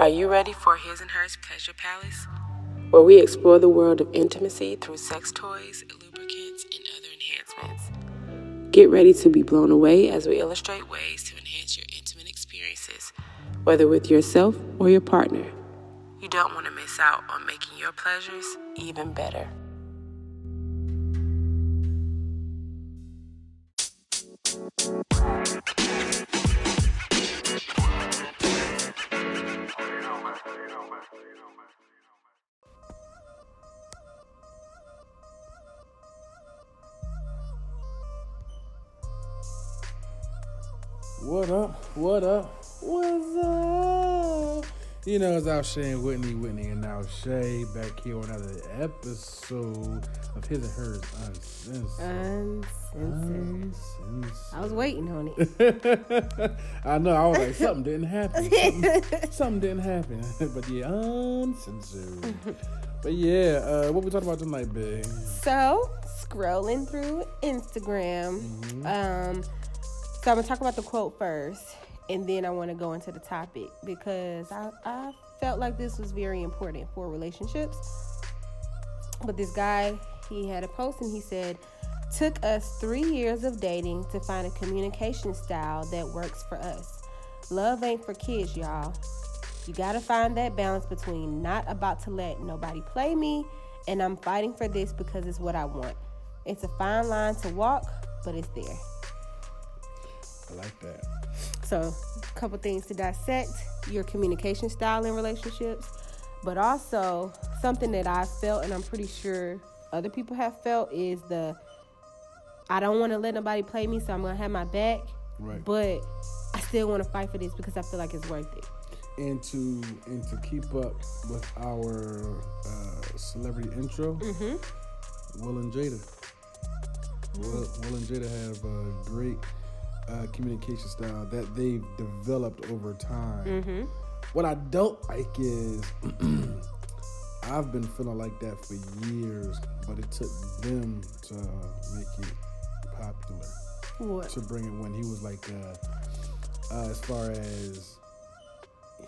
Are you ready for His and Hers Pleasure Palace? Where we explore the world of intimacy through sex toys, lubricants, and other enhancements. Get ready to be blown away as we illustrate ways to enhance your intimate experiences, whether with yourself or your partner. You don't want to miss out on making your pleasures even better. You know, it's Shay and Whitney, Whitney and now Shay back here on another episode of His and Hers Uncensored. Uncensored. I was waiting on it. I know. I was like, something didn't happen. Something, something didn't happen. but yeah, uncensored. but yeah, uh, what we talking about tonight, babe? So, scrolling through Instagram. Mm-hmm. Um, so I'm gonna talk about the quote first, and then I want to go into the topic because I, I felt like this was very important for relationships. But this guy, he had a post and he said, "Took us three years of dating to find a communication style that works for us. Love ain't for kids, y'all. You gotta find that balance between not about to let nobody play me and I'm fighting for this because it's what I want. It's a fine line to walk, but it's there." I like that. So, a couple things to dissect your communication style in relationships, but also something that I felt, and I'm pretty sure other people have felt, is the I don't want to let nobody play me, so I'm gonna have my back. Right. But I still want to fight for this because I feel like it's worth it. And to and to keep up with our uh, celebrity intro, mm-hmm. Will and Jada. Mm-hmm. Will, Will and Jada have a great uh, communication style that they've developed over time. Mm-hmm. What I don't like is I've been feeling like that for years, but it took them to make it popular. What? To bring it when he was like, uh, uh, as far as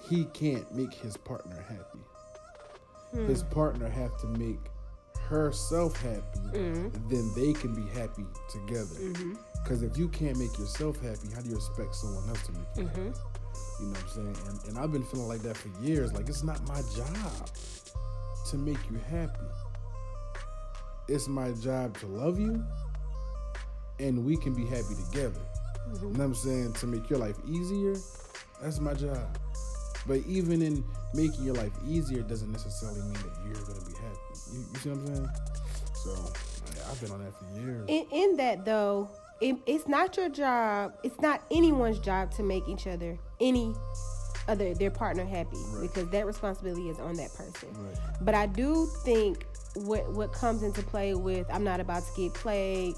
he can't make his partner happy. Hmm. His partner have to make herself happy, mm-hmm. then they can be happy together. Mm-hmm. Because if you can't make yourself happy, how do you expect someone else to make you mm-hmm. happy? You know what I'm saying? And, and I've been feeling like that for years. Like, it's not my job to make you happy. It's my job to love you, and we can be happy together. Mm-hmm. You know what I'm saying? To make your life easier, that's my job. But even in making your life easier doesn't necessarily mean that you're going to be happy. You, you see what I'm saying? So I've been on that for years. In, in that, though, it, it's not your job. It's not anyone's job to make each other any other their partner happy right. because that responsibility is on that person. Right. But I do think what what comes into play with I'm not about to get played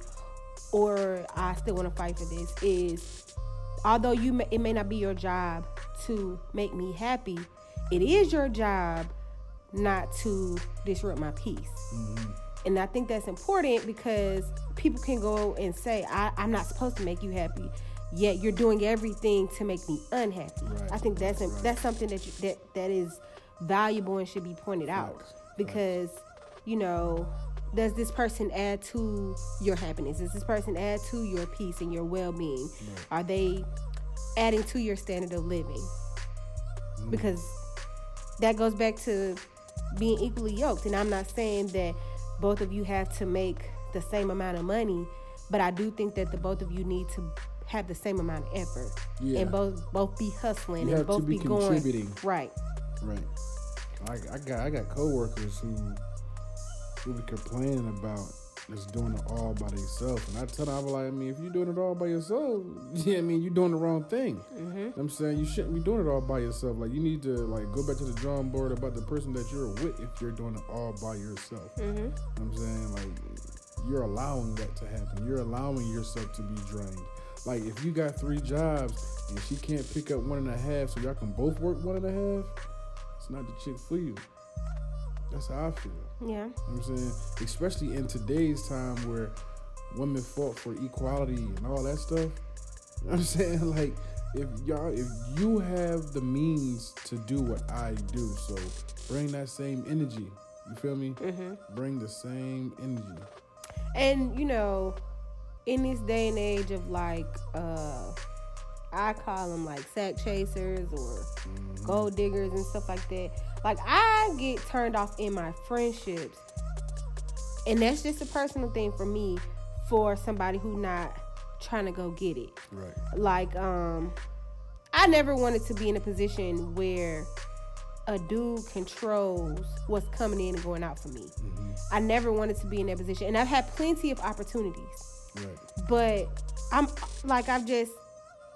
or I still want to fight for this is although you may, it may not be your job to make me happy, it is your job not to disrupt my peace. Mm-hmm. And I think that's important because people can go and say, I, am not supposed to make you happy, yet you're doing everything to make me unhappy. Right. I think that's right. that's something that you, that that is valuable and should be pointed out because you know does this person add to your happiness does this person add to your peace and your well-being right. are they adding to your standard of living mm. because that goes back to being equally yoked and i'm not saying that both of you have to make the same amount of money, but I do think that the both of you need to have the same amount of effort yeah. and both both be hustling you and both be, be, contributing. going right. Right. I, I got I got coworkers who who be complaining about just doing it all by themselves, and I tell them I am like, I mean, if you're doing it all by yourself, yeah, I mean, you're doing the wrong thing. Mm-hmm. I'm saying you shouldn't be doing it all by yourself. Like you need to like go back to the drawing board about the person that you're with if you're doing it all by yourself. Mm-hmm. I'm saying like you're allowing that to happen. You're allowing yourself to be drained. Like if you got three jobs and she can't pick up one and a half, so y'all can both work one and a half, it's not the chick for you. That's how I feel. Yeah. You know I'm saying, especially in today's time where women fought for equality and all that stuff. You know I'm saying, like if y'all if you have the means to do what I do, so bring that same energy. You feel me? Mm-hmm. Bring the same energy. And you know, in this day and age of like, uh, I call them like sack chasers or gold diggers and stuff like that. Like I get turned off in my friendships, and that's just a personal thing for me. For somebody who not trying to go get it. Right. Like, um, I never wanted to be in a position where a dude controls what's coming in and going out for me. Mm-hmm. I never wanted to be in that position, and I've had plenty of opportunities. Right. But I'm like I've just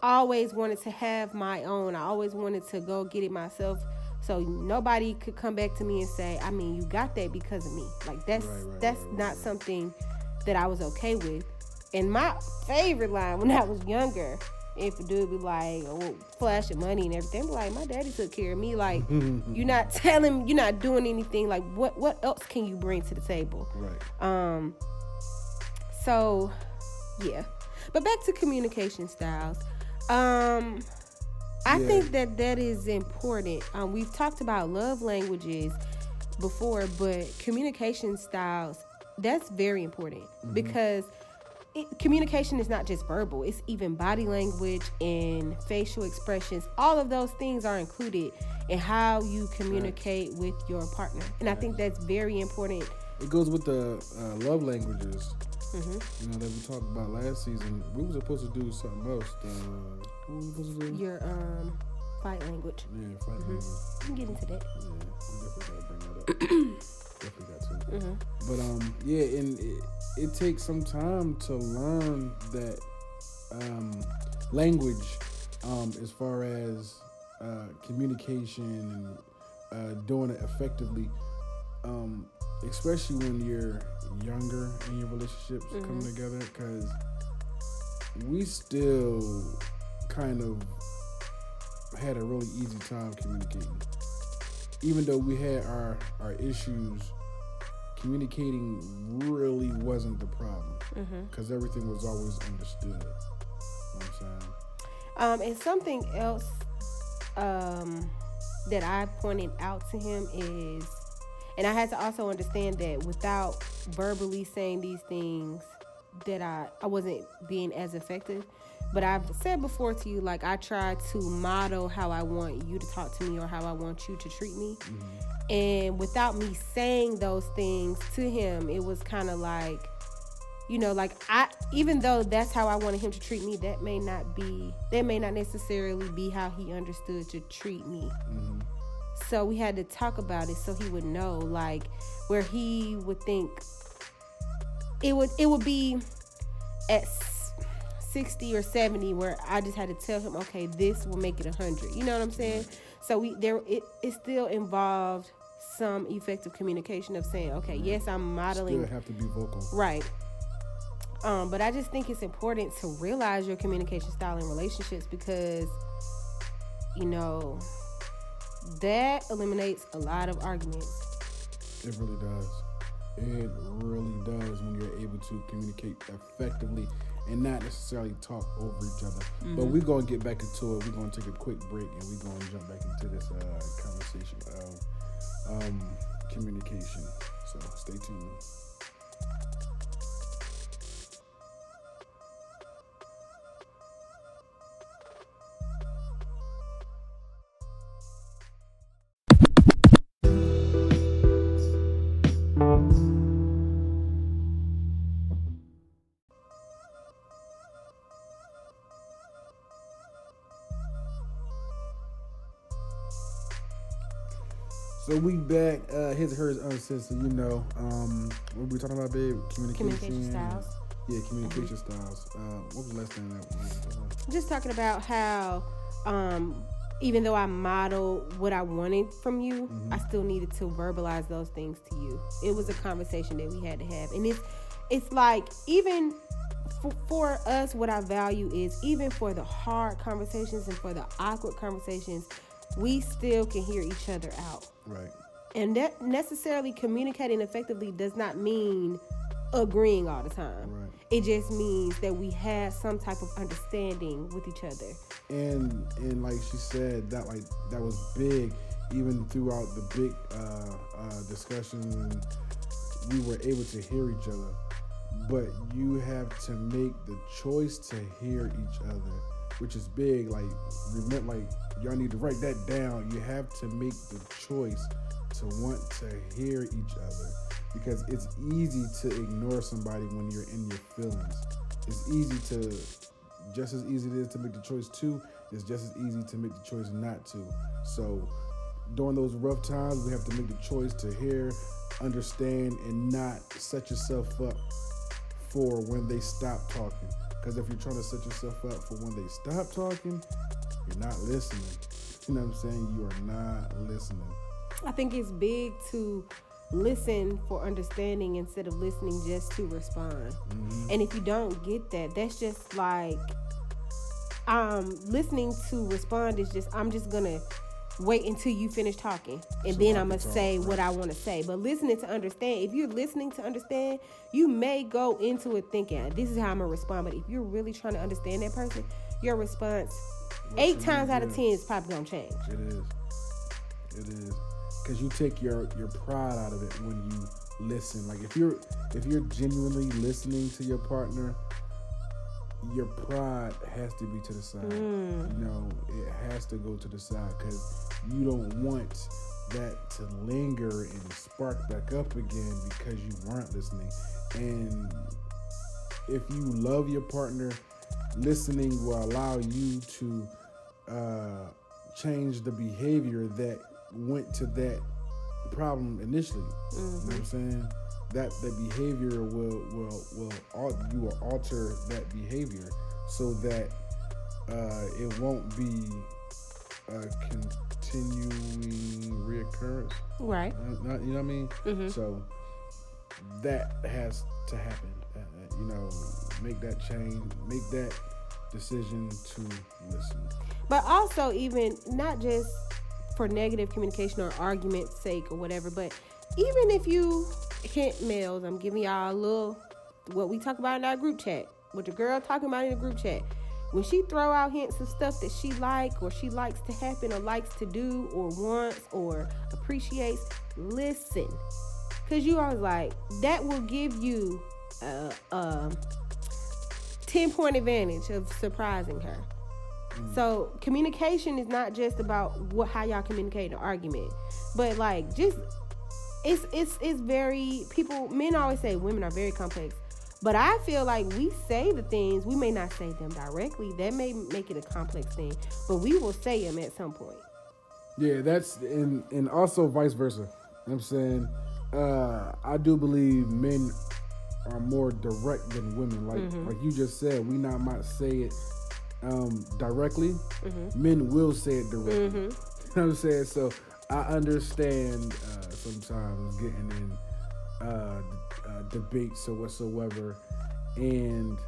always wanted to have my own. I always wanted to go get it myself. So nobody could come back to me and say, I mean, you got that because of me. Like that's right, right, that's right, not something that I was okay with. And my favorite line when I was younger, if a dude be like, oh, flashing money and everything, be like, my daddy took care of me. Like, you're not telling, you're not doing anything. Like, what what else can you bring to the table? Right. Um. So, yeah. But back to communication styles. Um, I yeah. think that that is important. Um, we've talked about love languages before, but communication styles that's very important mm-hmm. because it, communication is not just verbal, it's even body language and facial expressions. All of those things are included in how you communicate right. with your partner. And right. I think that's very important. It goes with the uh, love languages. Mm-hmm. You know that we talked about last season. We were supposed to do something else. Uh, what were we supposed to do? Your um fight language. Yeah, fight mm-hmm. language. We can get into that. Yeah, we definitely gotta bring that up. definitely got to. Mm-hmm. But um, yeah, and it, it takes some time to learn that um, language um, as far as uh, communication and uh, doing it effectively, um, especially when you're younger in your relationships mm-hmm. coming together, because we still kind of had a really easy time communicating. Even though we had our our issues communicating really wasn't the problem because mm-hmm. everything was always understood. You know I'm saying? Um, and something else um, that I pointed out to him is, and I had to also understand that without verbally saying these things, that I, I wasn't being as effective. But I've said before to you, like I try to model how I want you to talk to me or how I want you to treat me. Mm-hmm. And without me saying those things to him, it was kind of like, you know, like I, even though that's how I wanted him to treat me, that may not be, that may not necessarily be how he understood to treat me. Mm-hmm. So we had to talk about it so he would know, like, where he would think it would, it would be at 60 or 70 where I just had to tell him, okay, this will make it 100. You know what I'm saying? So we there it, it still involved some effective communication of saying, okay, yes, I'm modeling. Still have to be vocal. Right. Um, but I just think it's important to realize your communication style in relationships because, you know, that eliminates a lot of arguments. It really does. It really does when you're able to communicate effectively and not necessarily talk over each other. Mm-hmm. But we're gonna get back into it. We're gonna take a quick break and we're gonna jump back into this uh, conversation of um, communication. So stay tuned. So we back. Uh, his hers uncensored. You know, um, what we talking about, babe? Communication. Communication styles. Yeah, communication mm-hmm. styles. Uh, what was the last thing that was? Just talking about how, um, even though I modeled what I wanted from you, mm-hmm. I still needed to verbalize those things to you. It was a conversation that we had to have, and it's it's like even for, for us, what I value is even for the hard conversations and for the awkward conversations we still can hear each other out. Right. And that necessarily communicating effectively does not mean agreeing all the time. Right. It just means that we had some type of understanding with each other. and and like she said that like that was big even throughout the big uh, uh, discussions and we were able to hear each other but you have to make the choice to hear each other which is big like remember like y'all need to write that down you have to make the choice to want to hear each other because it's easy to ignore somebody when you're in your feelings it's easy to just as easy it is to make the choice to, it's just as easy to make the choice not to. So during those rough times, we have to make the choice to hear, understand, and not set yourself up for when they stop talking. Because if you're trying to set yourself up for when they stop talking, you're not listening. You know what I'm saying? You are not listening. I think it's big to listen for understanding instead of listening just to respond. And if you don't get that, that's just like um listening to respond is just I'm just gonna wait until you finish talking and So then I'm gonna say what I want to say. But listening to understand, if you're listening to understand, you may go into it thinking this is how I'm gonna respond. But if you're really trying to understand that person, your response eight times out of ten is probably gonna change. It is. It is. Cause you take your your pride out of it when you listen. Like if you're if you're genuinely listening to your partner, your pride has to be to the side. You know, it has to go to the side because you don't want that to linger and spark back up again because you weren't listening. And if you love your partner, listening will allow you to uh, change the behavior that went to that problem initially. You know what I'm saying? That the behavior will will will you will alter that behavior so that uh, it won't be a continuing reoccurrence. Right. Uh, you know what I mean? So that has to happen. Uh, uh, you know, make that change, make that decision to listen. But also, even not just for negative communication or argument's sake or whatever, but even if you hint mails, I'm giving y'all a little what we talk about in our group chat, what the girl talking about in the group chat. When she throw out hints of stuff that she like or she likes to happen or likes to do or wants or appreciates, listen. Cause you always like that will give you a, a 10 point advantage of surprising her. Mm. So communication is not just about what how y'all communicate an argument, but like just it's it's it's very people men always say women are very complex, but I feel like we say the things we may not say them directly. That may make it a complex thing, but we will say them at some point. Yeah, that's and and also vice versa. You know what I'm saying, uh, I do believe men are more direct than women. Like like you just said, we not might say it um, directly. Men will say it directly. You know what I'm saying? So I understand uh, sometimes getting in uh, uh, debates or whatsoever, and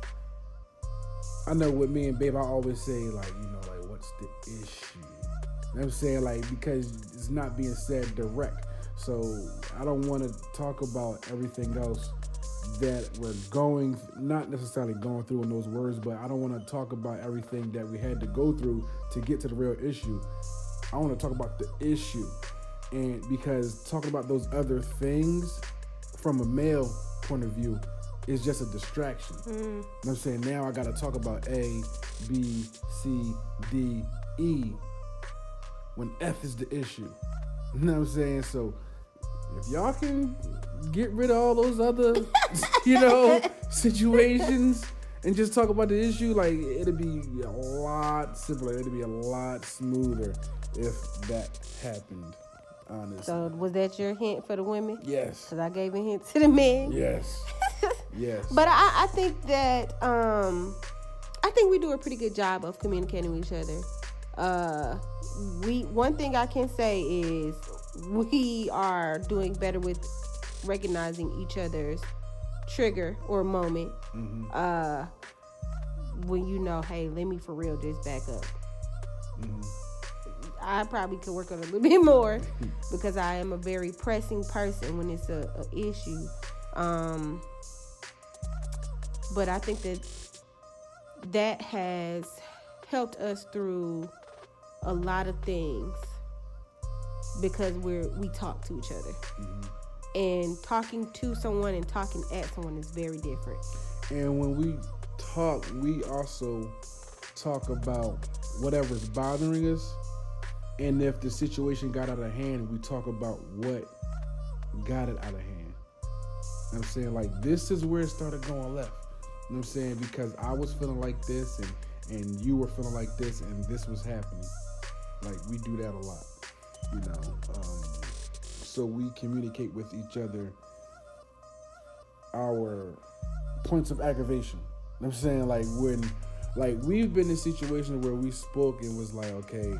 I know with me and babe, I always say like, you know, like what's the issue? I'm saying? Like because it's not being said direct. So I don't want to talk about everything else that we're going not necessarily going through in those words, but I don't want to talk about everything that we had to go through to get to the real issue. I want to talk about the issue. And because talking about those other things from a male point of view is just a distraction. Mm. You know what I'm saying? Now I got to talk about A, B, C, D, E when F is the issue. You know what I'm saying? So if y'all can get rid of all those other, you know, situations and just talk about the issue, like it'll be a lot simpler. It'll be a lot smoother if that happened. Honestly. So was that your hint for the women? yes. Because I gave a hint to the men. Yes. yes. But I, I think that um, I think we do a pretty good job of communicating with each other. Uh, we one thing I can say is we are doing better with recognizing each other's trigger or moment. Uh, when you know, hey, let me for real just back up. I probably could work on it a little bit more because I am a very pressing person when it's a, a issue. Um, but I think that that has helped us through a lot of things because we're we talk to each other. Mm-hmm. And talking to someone and talking at someone is very different. And when we talk, we also talk about whatever's bothering us. And if the situation got out of hand, we talk about what got it out of hand. I'm saying like this is where it started going left. You know what I'm saying? Because I was feeling like this and and you were feeling like this and this was happening. Like we do that a lot, you know. Um, so we communicate with each other our points of aggravation. You know I'm saying like when like we've been in situations where we spoke and was like, okay,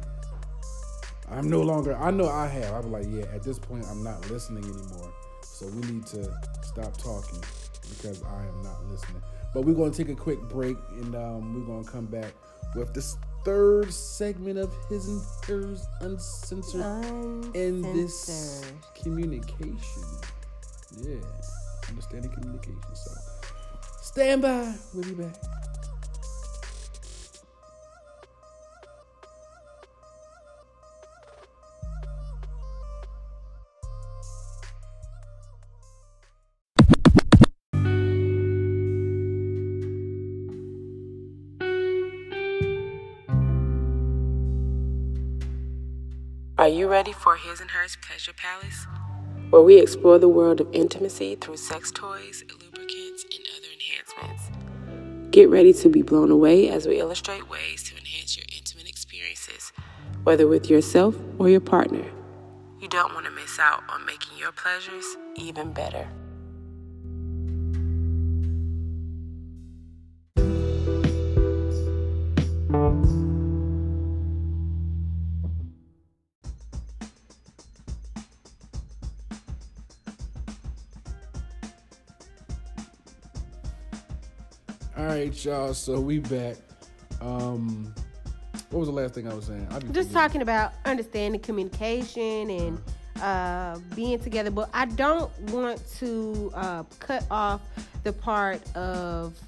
I'm no longer I know I have. I'm like, yeah, at this point I'm not listening anymore. So we need to stop talking because I am not listening. But we're gonna take a quick break and um, we're gonna come back with this third segment of his and hers uncensored, uncensored. in this communication. Yeah, understanding communication. So stand by. We'll be back. You ready for His and Hers Pleasure Palace? Where we explore the world of intimacy through sex toys, lubricants, and other enhancements. Get ready to be blown away as we illustrate ways to enhance your intimate experiences, whether with yourself or your partner. You don't want to miss out on making your pleasures even better. Right, y'all. So we back. Um, what was the last thing I was saying? I just talking about understanding communication and uh, being together, but I don't want to uh, cut off the part of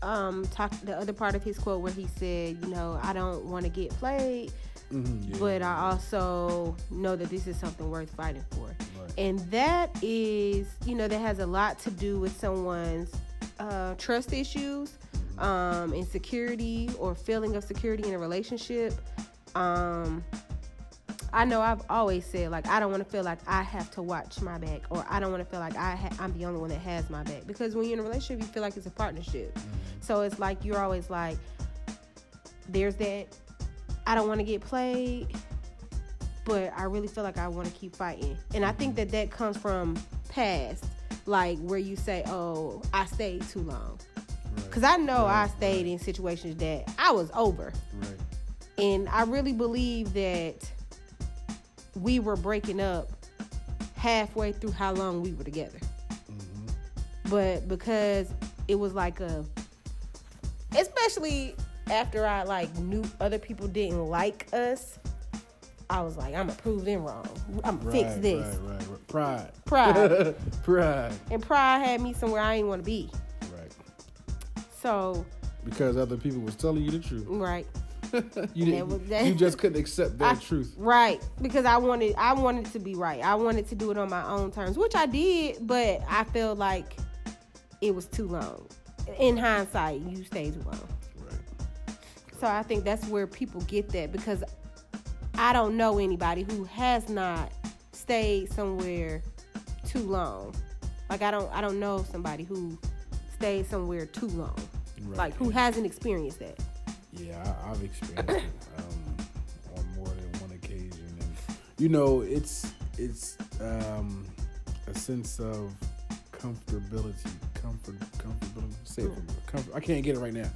um talk the other part of his quote where he said, you know, I don't want to get played. Mm-hmm, yeah. But I also know that this is something worth fighting for. Right. And that is, you know, that has a lot to do with someone's uh, trust issues, um, insecurity, or feeling of security in a relationship, um, I know I've always said like I don't want to feel like I have to watch my back, or I don't want to feel like I ha- I'm the only one that has my back. Because when you're in a relationship, you feel like it's a partnership. Mm-hmm. So it's like you're always like, there's that. I don't want to get played, but I really feel like I want to keep fighting. And I think that that comes from past like where you say, "Oh, I stayed too long," because right. I know right. I stayed right. in situations that I was over, and I really believe that we were breaking up halfway through how long we were together. Mm-hmm. But because it was like a, especially after I like knew other people didn't like us, I was like, I'm gonna prove them wrong. I'm gonna right, fix this. Right, right, right. Pride. Pride. pride. And pride had me somewhere I didn't want to be. Right. So. Because other people was telling you the truth. Right. you didn't. That, you just couldn't accept that I, truth. Right. Because I wanted. I wanted to be right. I wanted to do it on my own terms, which I did. But I felt like it was too long. In hindsight, you stayed too long. Right. So I think that's where people get that because I don't know anybody who has not stayed somewhere too long. Like I don't I don't know somebody who stayed somewhere too long. Right. Like who hasn't experienced that. Yeah, I, have experienced it um, on more than one occasion, and you know, it's it's um, a sense of comfortability, comfort, comfortability. Say it for me. Comfort. I can't get it right now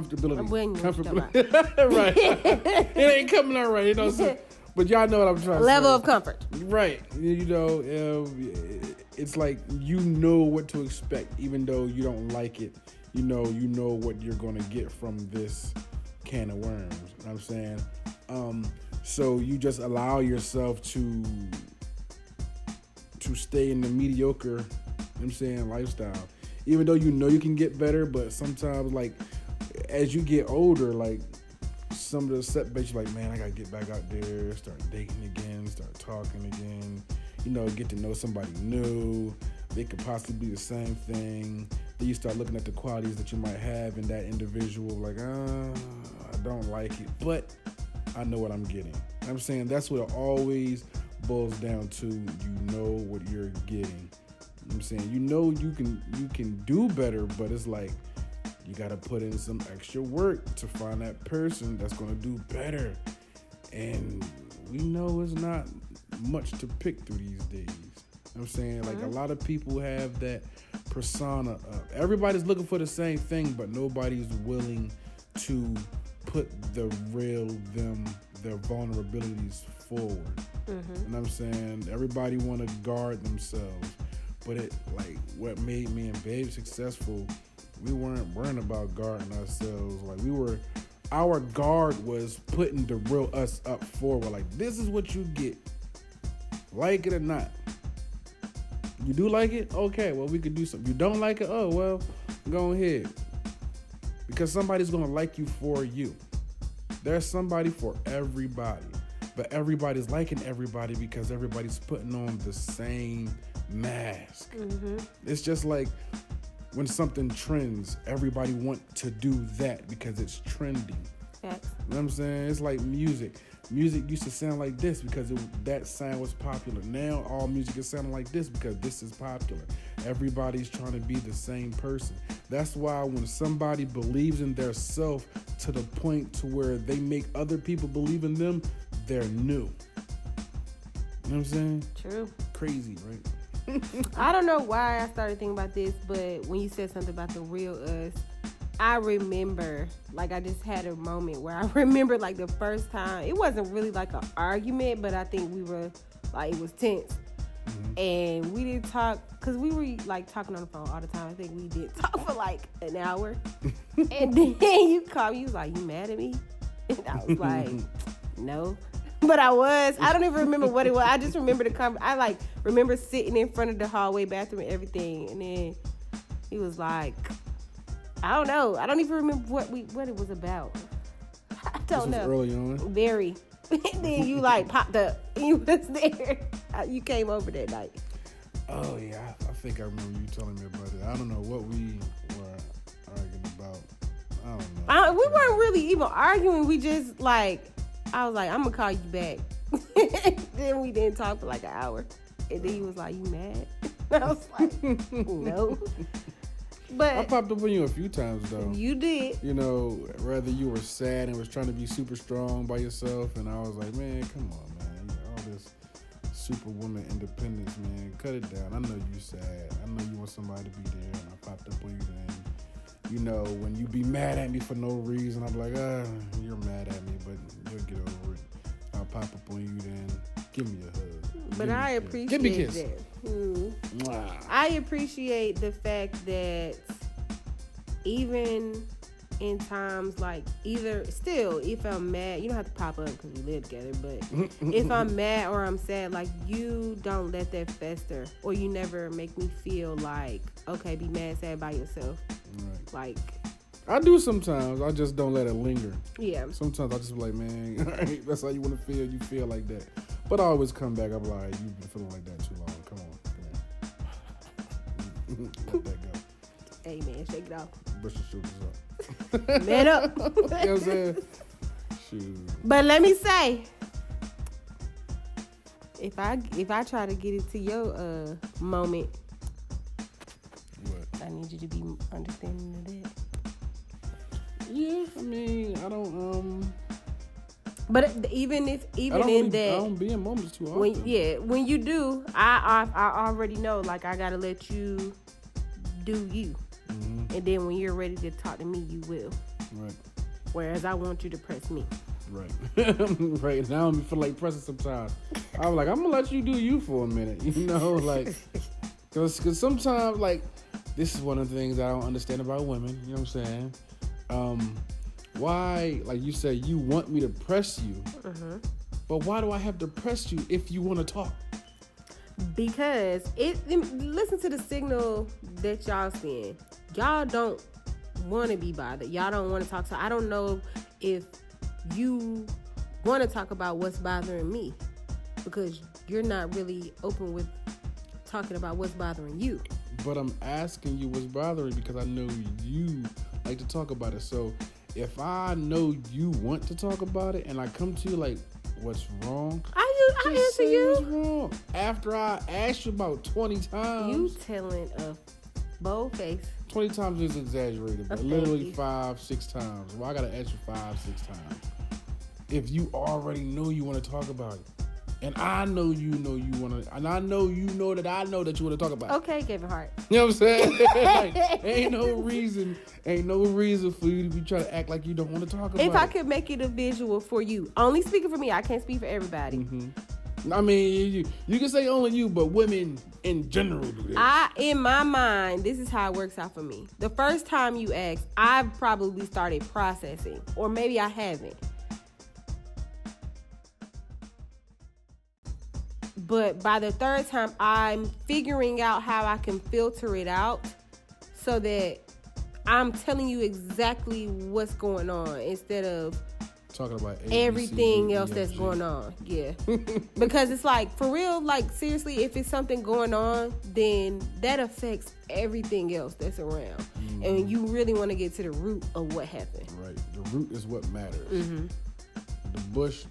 comfortability. I'm waiting comfortability. right. it ain't coming out right, you know. but y'all know what I'm trying to Level of comfort. Right. You know, um, it's like you know what to expect, even though you don't like it. You know, you know what you're going to get from this can of worms. You know what I'm saying? Um, so you just allow yourself to to stay in the mediocre, you know I'm saying, lifestyle even though you know you can get better, but sometimes like as you get older, like some of the setbacks, you're like, man, I gotta get back out there, start dating again, start talking again, you know, get to know somebody new. They could possibly be the same thing. Then you start looking at the qualities that you might have in that individual, like, uh, I don't like it, but I know what I'm getting. I'm saying that's what it always boils down to. You know what you're getting. I'm saying you know you can you can do better, but it's like you got to put in some extra work to find that person that's going to do better. And we know it's not much to pick through these days. I'm saying like mm-hmm. a lot of people have that persona up. Everybody's looking for the same thing, but nobody's willing to put the real them, their vulnerabilities forward. Mm-hmm. And I'm saying everybody want to guard themselves, but it like what made me and Babe successful we weren't worrying about guarding ourselves. Like we were, our guard was putting the real us up forward. Like this is what you get, like it or not. You do like it, okay. Well, we could do something. You don't like it, oh well, go ahead. Because somebody's gonna like you for you. There's somebody for everybody, but everybody's liking everybody because everybody's putting on the same mask. Mm-hmm. It's just like when something trends, everybody want to do that because it's trending. Facts. You know what I'm saying? It's like music. Music used to sound like this because it, that sound was popular. Now all music is sounding like this because this is popular. Everybody's trying to be the same person. That's why when somebody believes in their self to the point to where they make other people believe in them, they're new. You know what I'm saying? True. Crazy, right? I don't know why I started thinking about this, but when you said something about the real us, I remember, like, I just had a moment where I remember, like, the first time. It wasn't really like an argument, but I think we were, like, it was tense. Mm-hmm. And we didn't talk, because we were, like, talking on the phone all the time. I think we did talk for, like, an hour. and then you called me, you was like, You mad at me? And I was like, No. but I was. I don't even remember what it was. I just remember the con- I like remember sitting in front of the hallway bathroom and everything, and then he was like, I don't know. I don't even remember what we what it was about. I don't know. Early on. Very. then you like popped up. You was there. Uh, you came over that night. Oh yeah, I, I think I remember you telling me about it. I don't know what we were arguing about. I don't know. I, we weren't really even arguing. We just like I was like, I'm gonna call you back. then we didn't talk for like an hour. And then he was like, You mad? I was like, No. But I popped up on you a few times though. You did. You know, rather you were sad and was trying to be super strong by yourself, and I was like, man, come on, man, all this superwoman independence, man, cut it down. I know you sad. I know you want somebody to be there, and I popped up on you then you know, when you be mad at me for no reason, I'm like, ah, you're mad at me, but you'll get over it. I'll pop up on you then. Give me a hug. But I appreciate Give me a kiss. that. Mm. I appreciate the fact that even in times like either still if i'm mad you don't have to pop up because we live together but if i'm mad or i'm sad like you don't let that fester or you never make me feel like okay be mad sad by yourself right. like I do sometimes. I just don't let it linger. Yeah. Sometimes I just be like, man, that's how you want to feel. You feel like that. But I always come back. I'm like, you've been feeling like that too long. Come on. Let that go. Hey, man, shake it off. Brush your shoulders up. Man up. you know what I'm saying? Shoot. But let me say, if I if I try to get into your uh moment, need you to be understanding of that. Yeah, I mean, I don't um. But even if even in really, that, I don't be in moments too often. When, yeah, when you do, I, I I already know. Like I gotta let you do you. Mm-hmm. And then when you're ready to talk to me, you will. Right. Whereas I want you to press me. Right. right. Now I'm feel like pressing sometimes. I'm like, I'm gonna let you do you for a minute. You know, like, cause, cause sometimes like this is one of the things I don't understand about women. You know what I'm saying? Um, why, like you said, you want me to press you, mm-hmm. but why do I have to press you if you want to talk? because it listen to the signal that y'all seeing. Y'all don't want to be bothered. Y'all don't want to talk. So I don't know if you want to talk about what's bothering me because you're not really open with talking about what's bothering you. But I'm asking you what's bothering because I know you like to talk about it. So if I know you want to talk about it and I come to you like, what's wrong? I, I answer you. What's wrong? After I asked you about 20 times. You telling a bold face. 20 times is exaggerated, but literally five, six times. Well, I got to ask you five, six times. If you already know you want to talk about it. And I know you know you want to, and I know you know that I know that you want to talk about. Okay, give Kevin Hart. You know what I'm saying? like, ain't no reason, ain't no reason for you to be trying to act like you don't want to talk about. If I could make it a visual for you, only speaking for me, I can't speak for everybody. Mm-hmm. I mean, you, you can say only you, but women in general do this. I, in my mind, this is how it works out for me. The first time you ask, I've probably started processing, or maybe I haven't. But by the third time, I'm figuring out how I can filter it out so that I'm telling you exactly what's going on instead of talking about A, everything else that's going on. Yeah. because it's like for real, like seriously, if it's something going on, then that affects everything else that's around. Mm-hmm. And you really want to get to the root of what happened. Right. The root is what matters. Mm-hmm. The bush.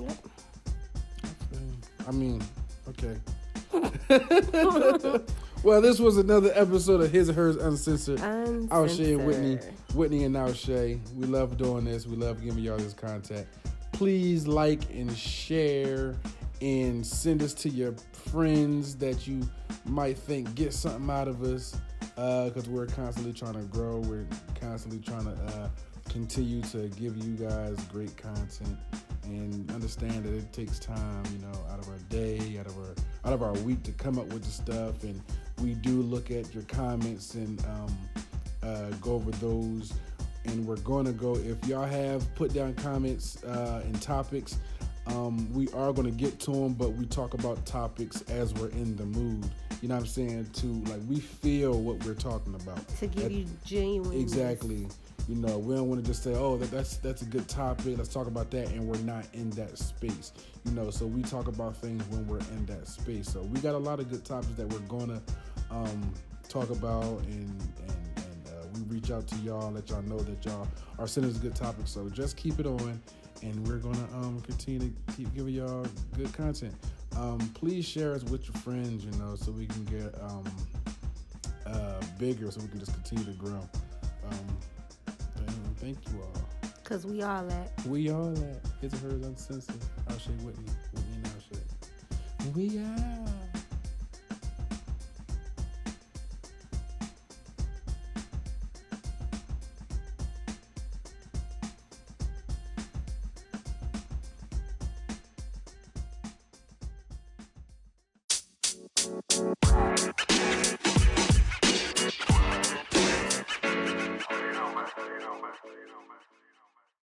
Yep. I mean, okay. well, this was another episode of His or Hers Uncensored. I'll Shay and Whitney, Whitney and Shay. We love doing this. We love giving y'all this content. Please like and share and send us to your friends that you might think get something out of us. Because we're constantly trying to grow. We're constantly trying to uh, continue to give you guys great content and understand that it takes time, you know, out of our day, out of our out of our week to come up with the stuff. And we do look at your comments and um, uh, go over those. And we're going to go if y'all have put down comments uh, and topics. Um, we are going to get to them, but we talk about topics as we're in the mood. You know what I'm saying? To like we feel what we're talking about. To give At- you genuine Exactly. You know, we don't want to just say, "Oh, that, that's that's a good topic. Let's talk about that," and we're not in that space. You know, so we talk about things when we're in that space. So we got a lot of good topics that we're gonna um, talk about, and and, and uh, we reach out to y'all, let y'all know that y'all are sending us good topics. So just keep it on, and we're gonna um, continue to keep giving y'all good content. Um, please share us with your friends, you know, so we can get um, uh, bigger, so we can just continue to grow. Um, thank you all. Cause we all at. We all at or Hers Uncensored. Oh, I'll Whitney. Whitney and I'll We out.